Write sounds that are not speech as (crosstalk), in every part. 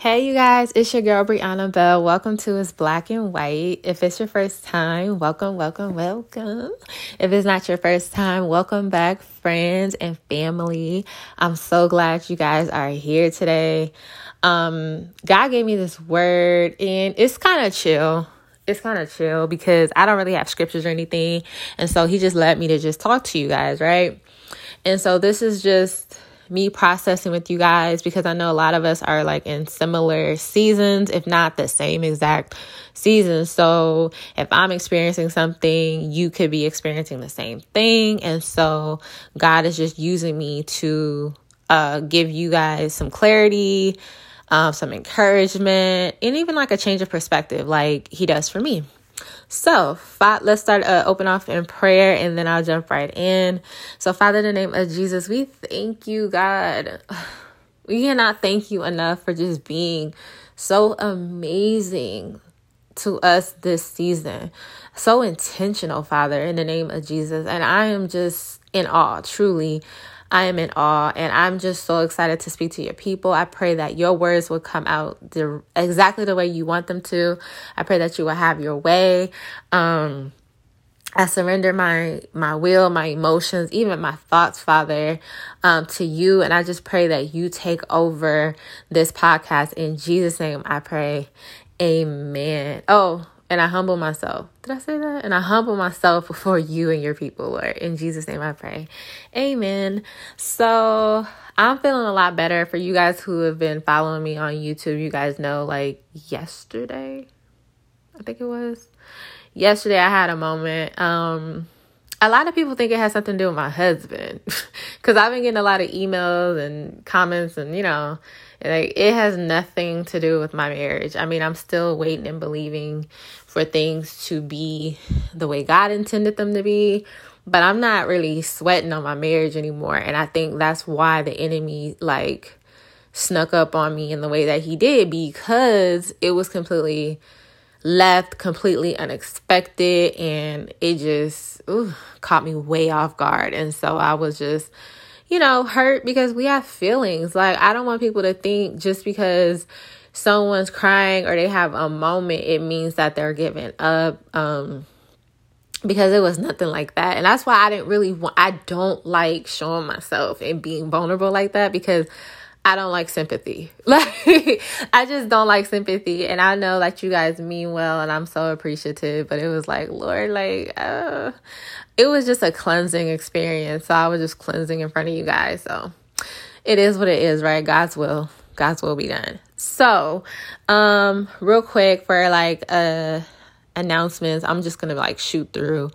Hey, you guys, it's your girl Brianna Bell. Welcome to It's Black and White. If it's your first time, welcome, welcome, welcome. If it's not your first time, welcome back, friends and family. I'm so glad you guys are here today. Um, God gave me this word, and it's kind of chill. It's kind of chill because I don't really have scriptures or anything. And so He just let me to just talk to you guys, right? And so this is just me processing with you guys because I know a lot of us are like in similar seasons, if not the same exact season. So if I'm experiencing something, you could be experiencing the same thing. And so God is just using me to uh, give you guys some clarity, um, some encouragement, and even like a change of perspective, like He does for me. So, let's start uh, open off in prayer and then I'll jump right in. So, Father, in the name of Jesus, we thank you, God. (sighs) We cannot thank you enough for just being so amazing to us this season. So intentional, Father, in the name of Jesus. And I am just in awe, truly, I am in awe and I'm just so excited to speak to your people. I pray that your words will come out the, exactly the way you want them to. I pray that you will have your way. Um, I surrender my my will, my emotions, even my thoughts, Father, um, to you, and I just pray that you take over this podcast in Jesus' name. I pray, Amen. Oh, and I humble myself. Did I say that? And I humble myself before you and your people, Lord. In Jesus' name I pray. Amen. So I'm feeling a lot better for you guys who have been following me on YouTube. You guys know, like yesterday, I think it was. Yesterday I had a moment. Um, a lot of people think it has something to do with my husband (laughs) because I've been getting a lot of emails and comments, and you know, like it has nothing to do with my marriage. I mean, I'm still waiting and believing for things to be the way God intended them to be, but I'm not really sweating on my marriage anymore. And I think that's why the enemy like snuck up on me in the way that he did because it was completely left completely unexpected and it just ooh, caught me way off guard. And so I was just you know, hurt because we have feelings. Like, I don't want people to think just because someone's crying or they have a moment, it means that they're giving up. Um, because it was nothing like that. And that's why I didn't really want, I don't like showing myself and being vulnerable like that because I don't like sympathy. (laughs) Like, I just don't like sympathy. And I know that you guys mean well and I'm so appreciative, but it was like, Lord, like, uh, it was just a cleansing experience. So I was just cleansing in front of you guys. So it is what it is, right? God's will. God's will be done. So, um, real quick for like uh announcements, I'm just gonna like shoot through.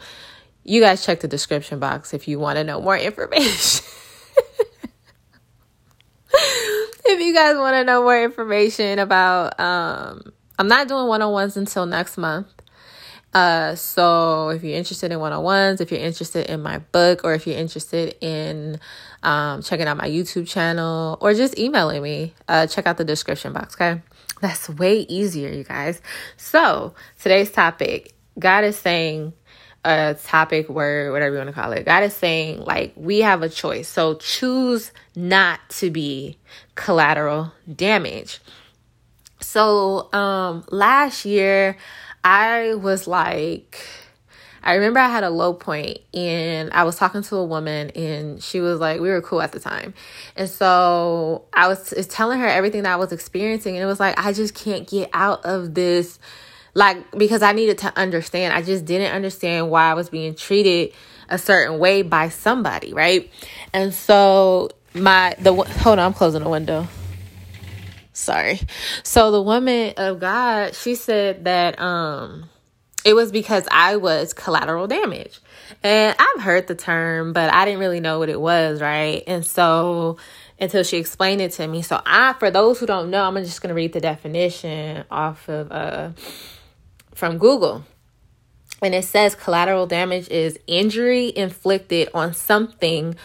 You guys check the description box if you want to know more (laughs) information. (laughs) if you guys want to know more information about um I'm not doing one-on-ones until next month. Uh, so if you're interested in one-on-ones, if you're interested in my book, or if you're interested in um, checking out my YouTube channel, or just emailing me, uh, check out the description box. Okay, that's way easier, you guys. So today's topic, God is saying a topic, word, whatever you want to call it. God is saying like we have a choice. So choose not to be collateral damage. So um last year I was like, I remember I had a low point and I was talking to a woman and she was like, we were cool at the time. And so I was telling her everything that I was experiencing and it was like, I just can't get out of this. Like, because I needed to understand. I just didn't understand why I was being treated a certain way by somebody, right? And so my, the, hold on, I'm closing the window sorry. So the woman of God, she said that um it was because I was collateral damage. And I've heard the term, but I didn't really know what it was, right? And so until she explained it to me. So I for those who don't know, I'm just going to read the definition off of uh from Google. And it says collateral damage is injury inflicted on something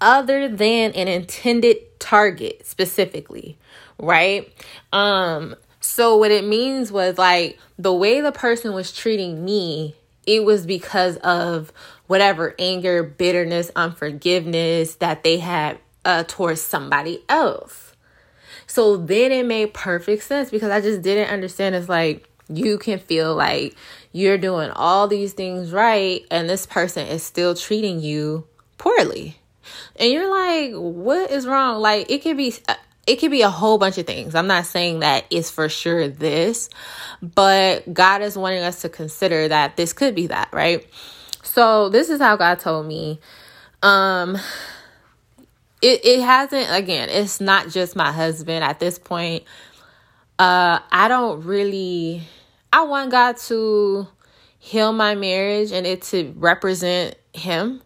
other than an intended target specifically right? Um, so what it means was like the way the person was treating me, it was because of whatever anger, bitterness, unforgiveness that they had uh, towards somebody else. So then it made perfect sense because I just didn't understand. It's like you can feel like you're doing all these things right and this person is still treating you poorly. And you're like, what is wrong? Like it could be it could be a whole bunch of things. I'm not saying that it's for sure this, but God is wanting us to consider that this could be that, right? So this is how God told me. Um it, it hasn't again, it's not just my husband at this point. Uh I don't really I want God to heal my marriage and it to represent him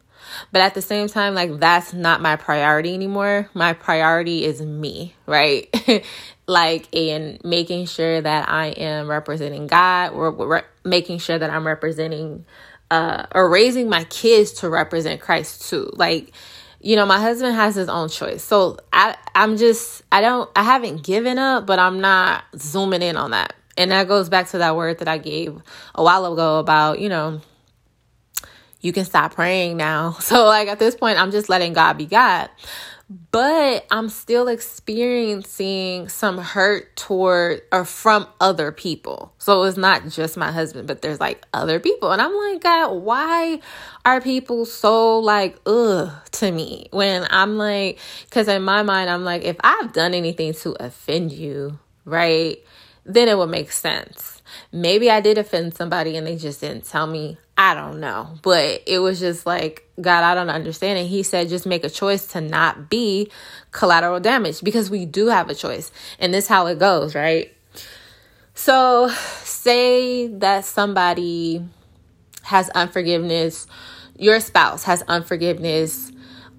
but at the same time, like that's not my priority anymore. My priority is me, right? (laughs) like in making sure that I am representing God or re- making sure that I'm representing uh or raising my kids to represent Christ too. Like you know, my husband has his own choice. So I I'm just I don't I haven't given up, but I'm not zooming in on that. And that goes back to that word that I gave a while ago about, you know, you can stop praying now. (laughs) So, like, at this point, I'm just letting God be God. But I'm still experiencing some hurt toward or from other people. So it's not just my husband, but there's like other people. And I'm like, God, why are people so like, ugh, to me? When I'm like, because in my mind, I'm like, if I've done anything to offend you, right, then it would make sense. Maybe I did offend somebody and they just didn't tell me. I don't know. But it was just like, God, I don't understand. And he said, just make a choice to not be collateral damage because we do have a choice. And this how it goes, right? So say that somebody has unforgiveness, your spouse has unforgiveness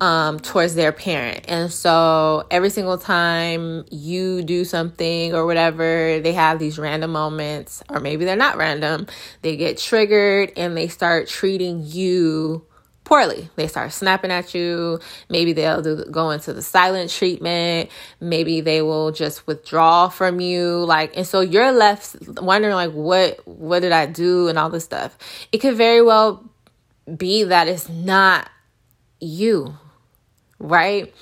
um, towards their parent. And so every single time you do something or whatever, they have these random moments, or maybe they're not random, they get triggered and they start treating you poorly. They start snapping at you. Maybe they'll do, go into the silent treatment. Maybe they will just withdraw from you. Like, and so you're left wondering, like, what, what did I do and all this stuff. It could very well be that it's not you right?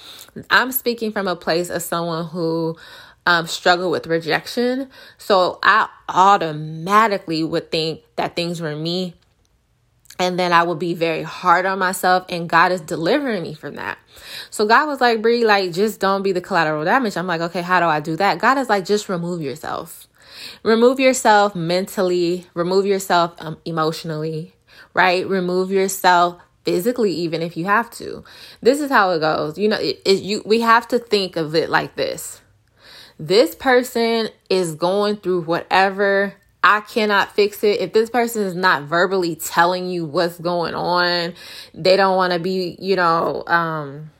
I'm speaking from a place of someone who um, struggle with rejection. So I automatically would think that things were me. And then I would be very hard on myself, and God is delivering me from that. So God was like, Brie, like, just don't be the collateral damage. I'm like, okay, how do I do that? God is like, just remove yourself. Remove yourself mentally, remove yourself um, emotionally, right? Remove yourself physically even if you have to. This is how it goes. You know it, it, you we have to think of it like this. This person is going through whatever. I cannot fix it. If this person is not verbally telling you what's going on, they don't want to be, you know, um,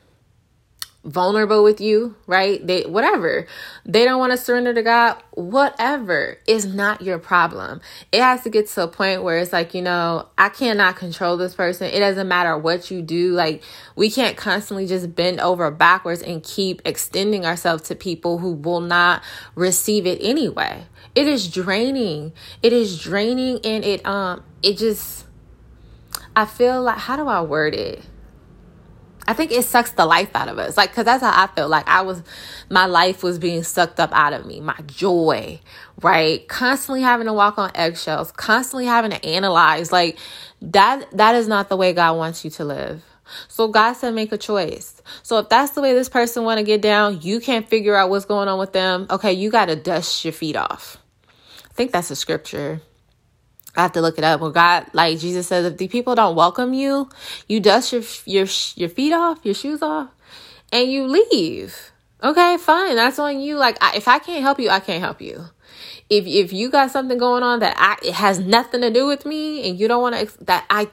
vulnerable with you, right? They whatever. They don't want to surrender to God, whatever is not your problem. It has to get to a point where it's like, you know, I cannot control this person. It doesn't matter what you do. Like we can't constantly just bend over backwards and keep extending ourselves to people who will not receive it anyway. It is draining. It is draining and it um it just I feel like how do I word it? I think it sucks the life out of us. Like, cause that's how I felt. Like I was, my life was being sucked up out of me. My joy, right? Constantly having to walk on eggshells, constantly having to analyze. Like that, that is not the way God wants you to live. So God said, make a choice. So if that's the way this person want to get down, you can't figure out what's going on with them. Okay. You got to dust your feet off. I think that's a scripture. I have to look it up. Well, God, like Jesus says, if the people don't welcome you, you dust your your your feet off, your shoes off, and you leave. Okay, fine. That's on you. Like, I, if I can't help you, I can't help you. If if you got something going on that I it has nothing to do with me, and you don't want to that I,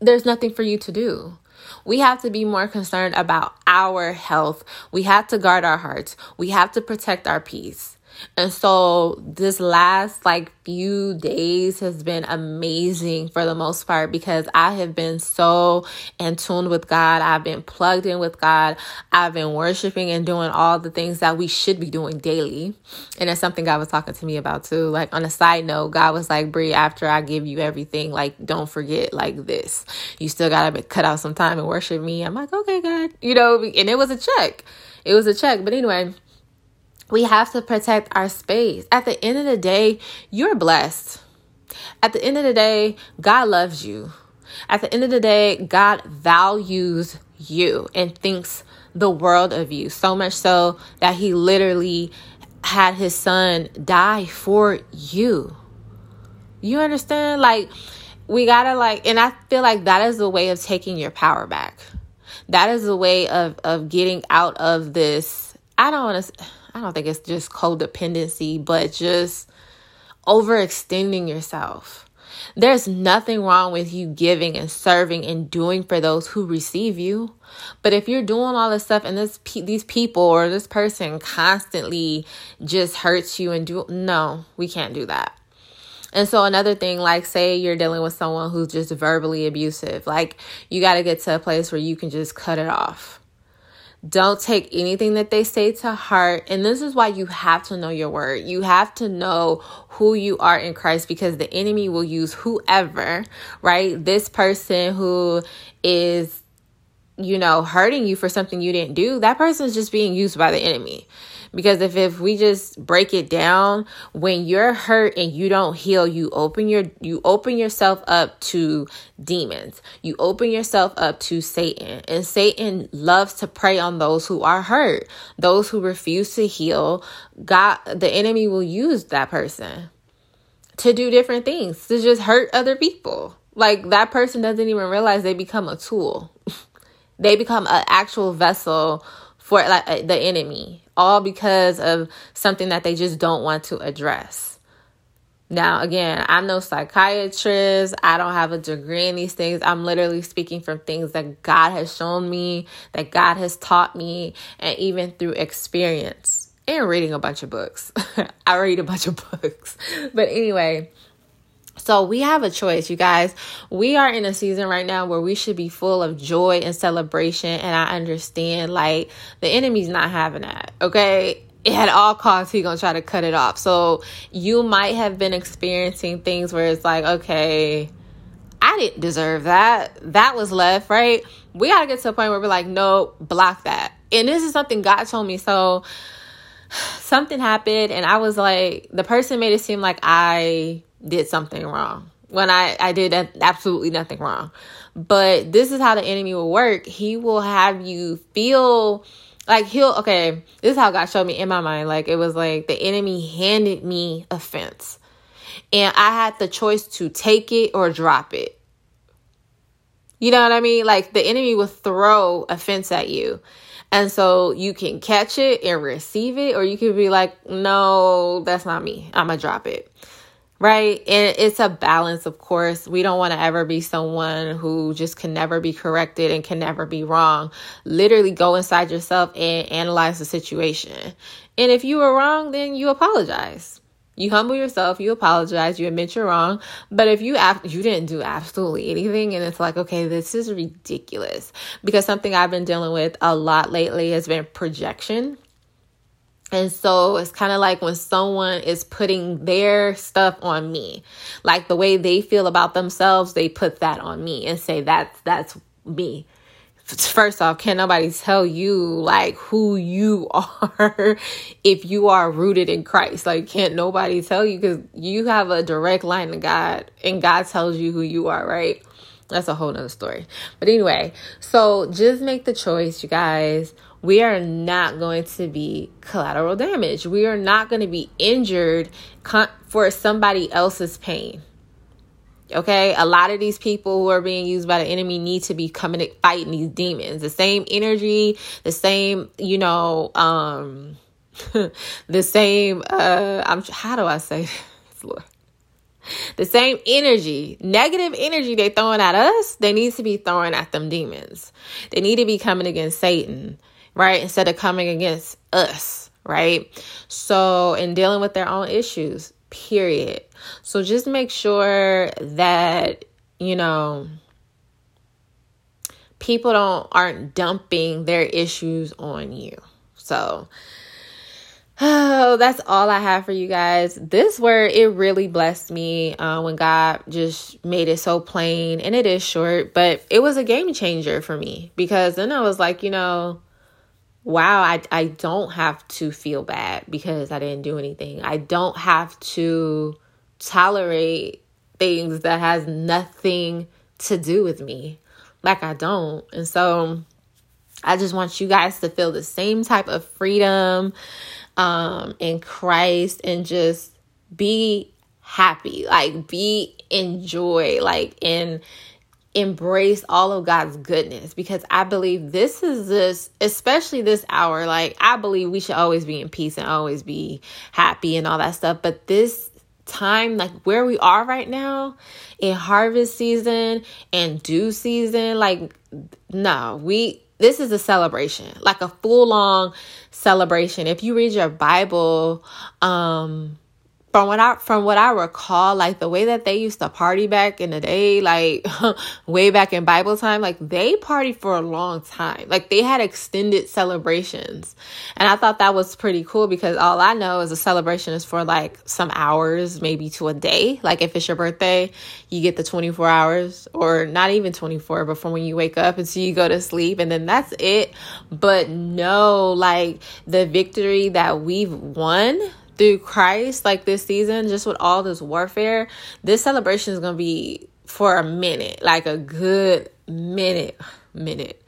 there's nothing for you to do. We have to be more concerned about our health. We have to guard our hearts. We have to protect our peace. And so this last like few days has been amazing for the most part because I have been so in tune with God. I've been plugged in with God. I've been worshiping and doing all the things that we should be doing daily. And it's something God was talking to me about too. Like on a side note, God was like, Brie, after I give you everything, like don't forget like this. You still gotta cut out some time and worship me. I'm like, okay, God. You know, and it was a check. It was a check. But anyway, we have to protect our space. At the end of the day, you're blessed. At the end of the day, God loves you. At the end of the day, God values you and thinks the world of you. So much so that he literally had his son die for you. You understand? Like, we gotta like, and I feel like that is a way of taking your power back. That is a way of of getting out of this. I don't want to. I don't think it's just codependency, but just overextending yourself. There's nothing wrong with you giving and serving and doing for those who receive you. But if you're doing all this stuff and this these people or this person constantly just hurts you and do no, we can't do that. And so another thing, like say you're dealing with someone who's just verbally abusive, like you got to get to a place where you can just cut it off. Don't take anything that they say to heart. And this is why you have to know your word. You have to know who you are in Christ because the enemy will use whoever, right? This person who is, you know, hurting you for something you didn't do, that person is just being used by the enemy. Because if, if we just break it down, when you're hurt and you don't heal, you open your you open yourself up to demons. You open yourself up to Satan. And Satan loves to prey on those who are hurt, those who refuse to heal. God the enemy will use that person to do different things, to just hurt other people. Like that person doesn't even realize they become a tool. (laughs) they become an actual vessel for like the enemy, all because of something that they just don't want to address. Now, again, I'm no psychiatrist. I don't have a degree in these things. I'm literally speaking from things that God has shown me, that God has taught me, and even through experience and reading a bunch of books. (laughs) I read a bunch of (laughs) books. But anyway, so we have a choice, you guys. We are in a season right now where we should be full of joy and celebration. And I understand like the enemy's not having that. Okay. At all costs, he gonna try to cut it off. So you might have been experiencing things where it's like, okay, I didn't deserve that. That was left, right? We gotta get to a point where we're like, no, block that. And this is something God told me. So (sighs) something happened, and I was like, the person made it seem like I did something wrong when I, I did absolutely nothing wrong. But this is how the enemy will work. He will have you feel like he'll, okay, this is how God showed me in my mind. Like it was like the enemy handed me offense and I had the choice to take it or drop it. You know what I mean? Like the enemy will throw offense at you. And so you can catch it and receive it, or you can be like, no, that's not me. I'm going to drop it right? And it's a balance, of course. We don't want to ever be someone who just can never be corrected and can never be wrong. Literally go inside yourself and analyze the situation. And if you were wrong, then you apologize. You humble yourself, you apologize, you admit you're wrong. But if you you didn't do absolutely anything and it's like, okay, this is ridiculous. Because something I've been dealing with a lot lately has been projection and so it's kind of like when someone is putting their stuff on me, like the way they feel about themselves, they put that on me and say that's that's me. First off, can nobody tell you like who you (laughs) are if you are rooted in Christ? Like, can't nobody tell you because you have a direct line to God and God tells you who you are, right? That's a whole nother story. But anyway, so just make the choice, you guys we are not going to be collateral damage. We are not going to be injured for somebody else's pain. Okay, a lot of these people who are being used by the enemy need to be coming fighting these demons. The same energy, the same, you know, um, (laughs) the same. Uh, I'm how do I say this, Lord? The same energy, negative energy they throwing at us, they need to be throwing at them demons. They need to be coming against Satan right? Instead of coming against us, right? So, in dealing with their own issues, period. So, just make sure that, you know, people don't aren't dumping their issues on you. So, Oh, (sighs) that's all I have for you guys. This word, it really blessed me uh, when God just made it so plain. And it is short, but it was a game changer for me because then I was like, you know, wow, I, I don't have to feel bad because I didn't do anything. I don't have to tolerate things that has nothing to do with me. Like I don't. And so I just want you guys to feel the same type of freedom um in Christ and just be happy. Like be in joy, like in embrace all of God's goodness because I believe this is this, especially this hour. Like, I believe we should always be in peace and always be happy and all that stuff. But this time, like where we are right now in harvest season and due season, like, no, we, this is a celebration, like a full long celebration. If you read your Bible, um, from what I from what I recall, like the way that they used to party back in the day, like (laughs) way back in Bible time, like they partied for a long time. Like they had extended celebrations. And I thought that was pretty cool because all I know is a celebration is for like some hours, maybe to a day. Like if it's your birthday, you get the 24 hours or not even 24, but from when you wake up until you go to sleep and then that's it. But no, like the victory that we've won through Christ, like this season, just with all this warfare, this celebration is going to be for a minute, like a good minute, minute.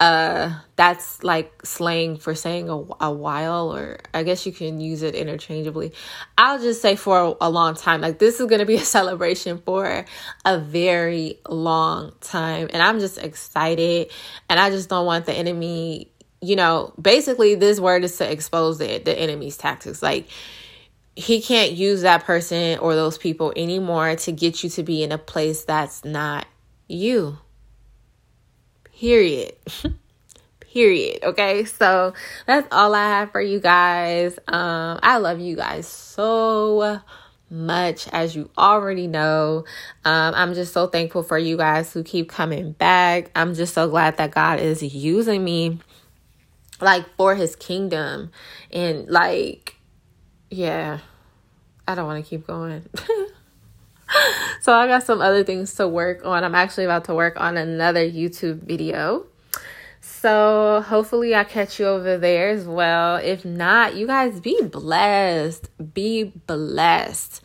Uh, that's like slang for saying a, a while, or I guess you can use it interchangeably. I'll just say for a, a long time. Like this is going to be (laughs) a celebration for a very long time, and I'm just excited, and I just don't want the enemy you know, basically this word is to expose the, the enemy's tactics. Like he can't use that person or those people anymore to get you to be in a place that's not you. Period. (laughs) Period. Okay, so that's all I have for you guys. Um, I love you guys so much as you already know. Um, I'm just so thankful for you guys who keep coming back. I'm just so glad that God is using me like for his kingdom. And like yeah. I don't want to keep going. (laughs) So i got some other things to work on. I'm actually about to work on another youtube video. So hopefully i catch you over there as well. If not you guys be blessed. Be blessed.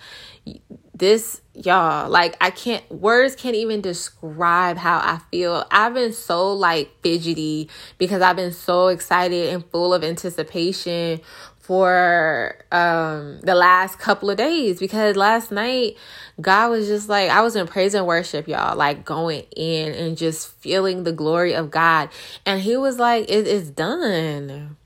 This y'all like i can't words can't even describe how i feel. I've been so like fidgety because i've been so excited and full of anticipation for um the last couple of days because last night god was just like i was in praise and worship y'all like going in and just feeling the glory of god. And he was like it is done.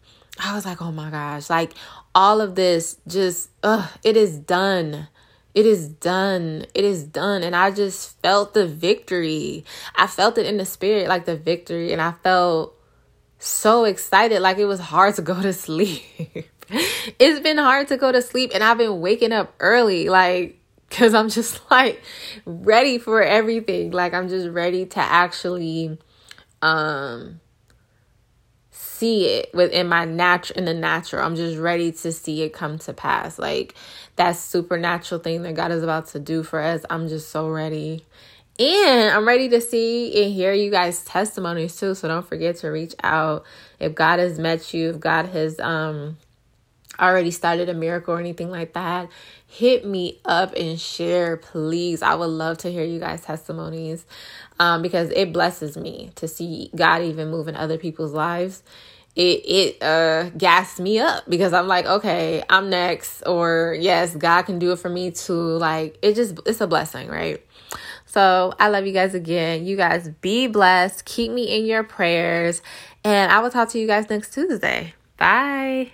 I was like oh my gosh. Like all of this just uh it is done it is done. It is done. And I just felt the victory. I felt it in the spirit, like the victory. And I felt so excited. Like it was hard to go to sleep. (laughs) it's been hard to go to sleep. And I've been waking up early, like, because I'm just (laughs) like ready for everything. Like I'm just ready to actually um see it within my natural in the natural. I'm just ready to see it come to pass. Like that supernatural thing that God is about to do for us. I'm just so ready. And I'm ready to see and hear you guys' testimonies too. So don't forget to reach out if God has met you, if God has um already started a miracle or anything like that. Hit me up and share, please. I would love to hear you guys' testimonies um, because it blesses me to see God even move in other people's lives it it uh gassed me up because I'm like, okay, I'm next or yes, God can do it for me too. Like it just it's a blessing, right? So I love you guys again. You guys be blessed. Keep me in your prayers. And I will talk to you guys next Tuesday. Bye.